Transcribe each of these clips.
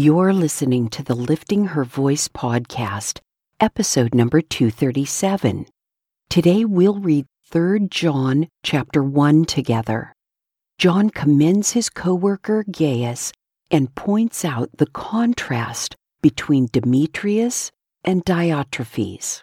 You're listening to the Lifting Her Voice podcast, episode number 237. Today we'll read 3 John chapter 1 together. John commends his co-worker Gaius and points out the contrast between Demetrius and Diotrephes.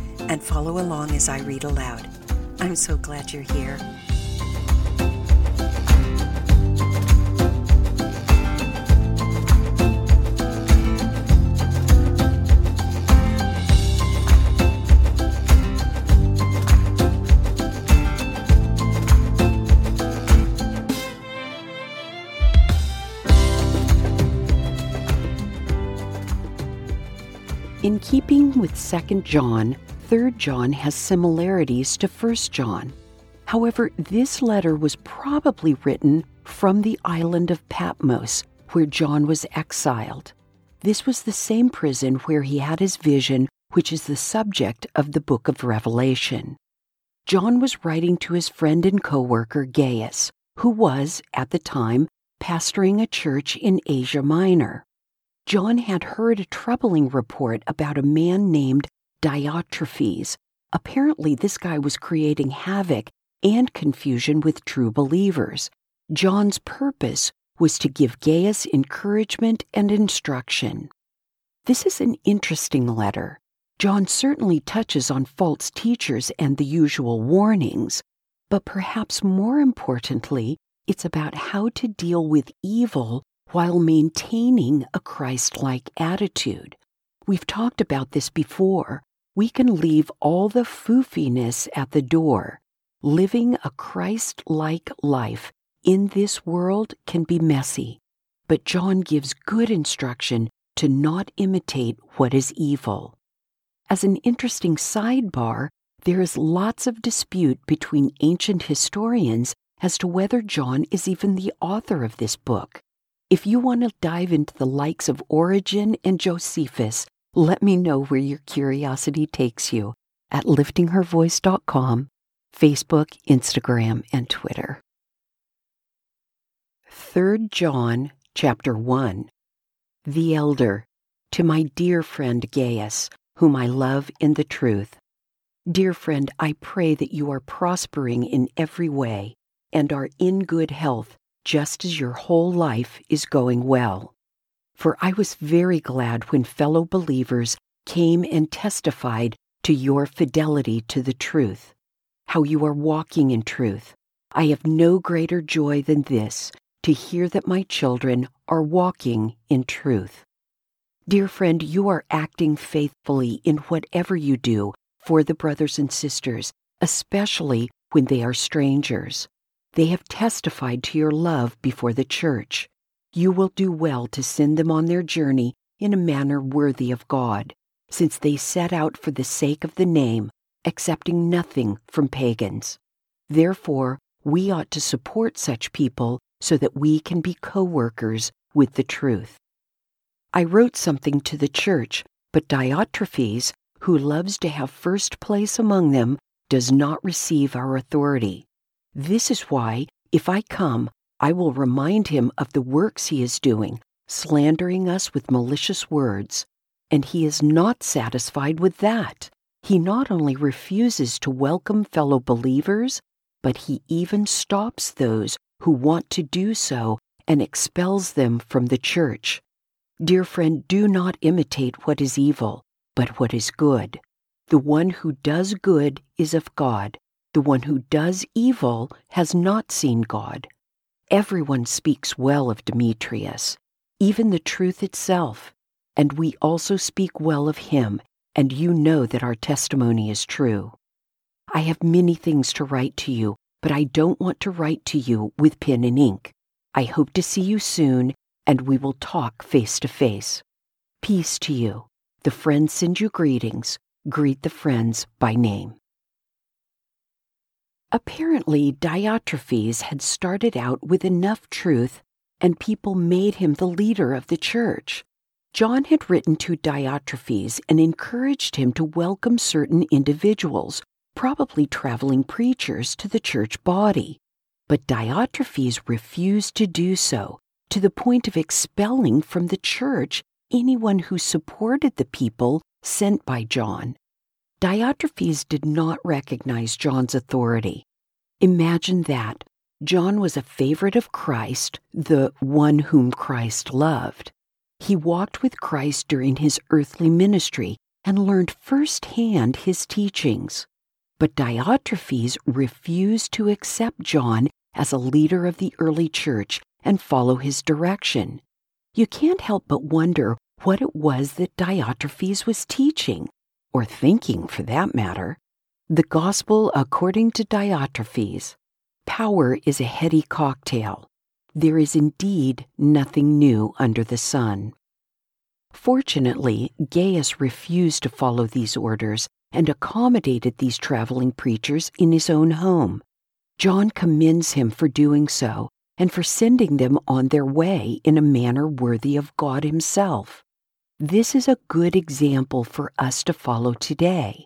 and follow along as I read aloud. I'm so glad you're here. In keeping with 2 John, 3 John has similarities to 1st John. However, this letter was probably written from the island of Patmos, where John was exiled. This was the same prison where he had his vision, which is the subject of the book of Revelation. John was writing to his friend and co worker Gaius, who was, at the time, pastoring a church in Asia Minor. John had heard a troubling report about a man named Diotrephes. Apparently, this guy was creating havoc and confusion with true believers. John's purpose was to give Gaius encouragement and instruction. This is an interesting letter. John certainly touches on false teachers and the usual warnings, but perhaps more importantly, it's about how to deal with evil while maintaining a Christ like attitude. We've talked about this before. We can leave all the foofiness at the door. Living a Christ like life in this world can be messy, but John gives good instruction to not imitate what is evil. As an interesting sidebar, there is lots of dispute between ancient historians as to whether John is even the author of this book. If you want to dive into the likes of Origen and Josephus, let me know where your curiosity takes you at liftinghervoice.com, Facebook, Instagram, and Twitter. 3 John chapter 1 The Elder, to my dear friend Gaius, whom I love in the truth. Dear friend, I pray that you are prospering in every way and are in good health just as your whole life is going well. For I was very glad when fellow believers came and testified to your fidelity to the truth, how you are walking in truth. I have no greater joy than this to hear that my children are walking in truth. Dear friend, you are acting faithfully in whatever you do for the brothers and sisters, especially when they are strangers. They have testified to your love before the church. You will do well to send them on their journey in a manner worthy of God, since they set out for the sake of the name, accepting nothing from pagans. Therefore, we ought to support such people so that we can be co workers with the truth. I wrote something to the church, but Diotrephes, who loves to have first place among them, does not receive our authority. This is why, if I come, I will remind him of the works he is doing, slandering us with malicious words. And he is not satisfied with that. He not only refuses to welcome fellow believers, but he even stops those who want to do so and expels them from the church. Dear friend, do not imitate what is evil, but what is good. The one who does good is of God the one who does evil has not seen God. Everyone speaks well of Demetrius. even the truth itself. And we also speak well of him, and you know that our testimony is true. I have many things to write to you, but I don't want to write to you with pen and ink. I hope to see you soon, and we will talk face to face. Peace to you. The friends send you greetings. Greet the friends by name. Apparently, Diotrephes had started out with enough truth, and people made him the leader of the church. John had written to Diotrephes and encouraged him to welcome certain individuals, probably traveling preachers, to the church body. But Diotrephes refused to do so, to the point of expelling from the church anyone who supported the people sent by John. Diotrephes did not recognize John's authority. Imagine that. John was a favorite of Christ, the one whom Christ loved. He walked with Christ during his earthly ministry and learned firsthand his teachings. But Diotrephes refused to accept John as a leader of the early church and follow his direction. You can't help but wonder what it was that Diotrephes was teaching or thinking for that matter. The Gospel according to Diotrephes. Power is a heady cocktail. There is indeed nothing new under the sun. Fortunately, Gaius refused to follow these orders and accommodated these traveling preachers in his own home. John commends him for doing so and for sending them on their way in a manner worthy of God Himself. This is a good example for us to follow today.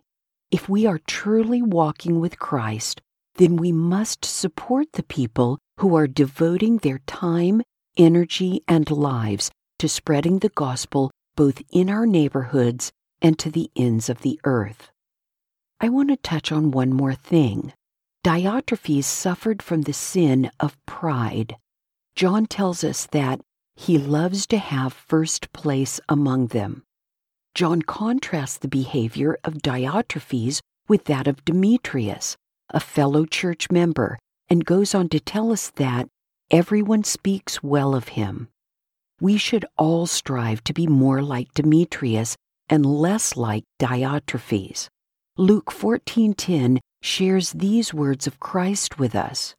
If we are truly walking with Christ, then we must support the people who are devoting their time, energy, and lives to spreading the gospel both in our neighborhoods and to the ends of the earth. I want to touch on one more thing. Diotrephes suffered from the sin of pride. John tells us that he loves to have first place among them. John contrasts the behavior of Diotrephes with that of Demetrius, a fellow church member, and goes on to tell us that everyone speaks well of him. We should all strive to be more like Demetrius and less like Diotrephes. Luke 14:10 shares these words of Christ with us.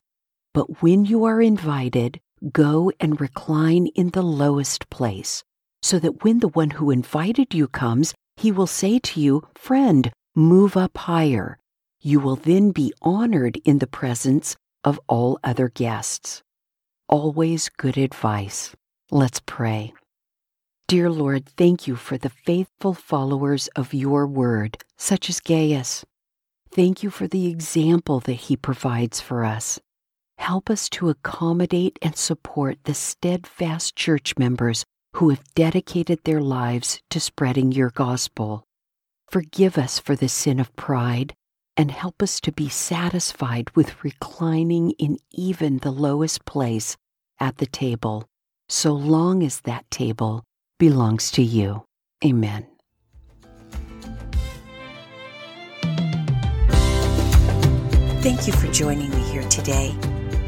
But when you are invited, Go and recline in the lowest place, so that when the one who invited you comes, he will say to you, Friend, move up higher. You will then be honored in the presence of all other guests. Always good advice. Let's pray. Dear Lord, thank you for the faithful followers of your word, such as Gaius. Thank you for the example that he provides for us. Help us to accommodate and support the steadfast church members who have dedicated their lives to spreading your gospel. Forgive us for the sin of pride and help us to be satisfied with reclining in even the lowest place at the table, so long as that table belongs to you. Amen. Thank you for joining me here today.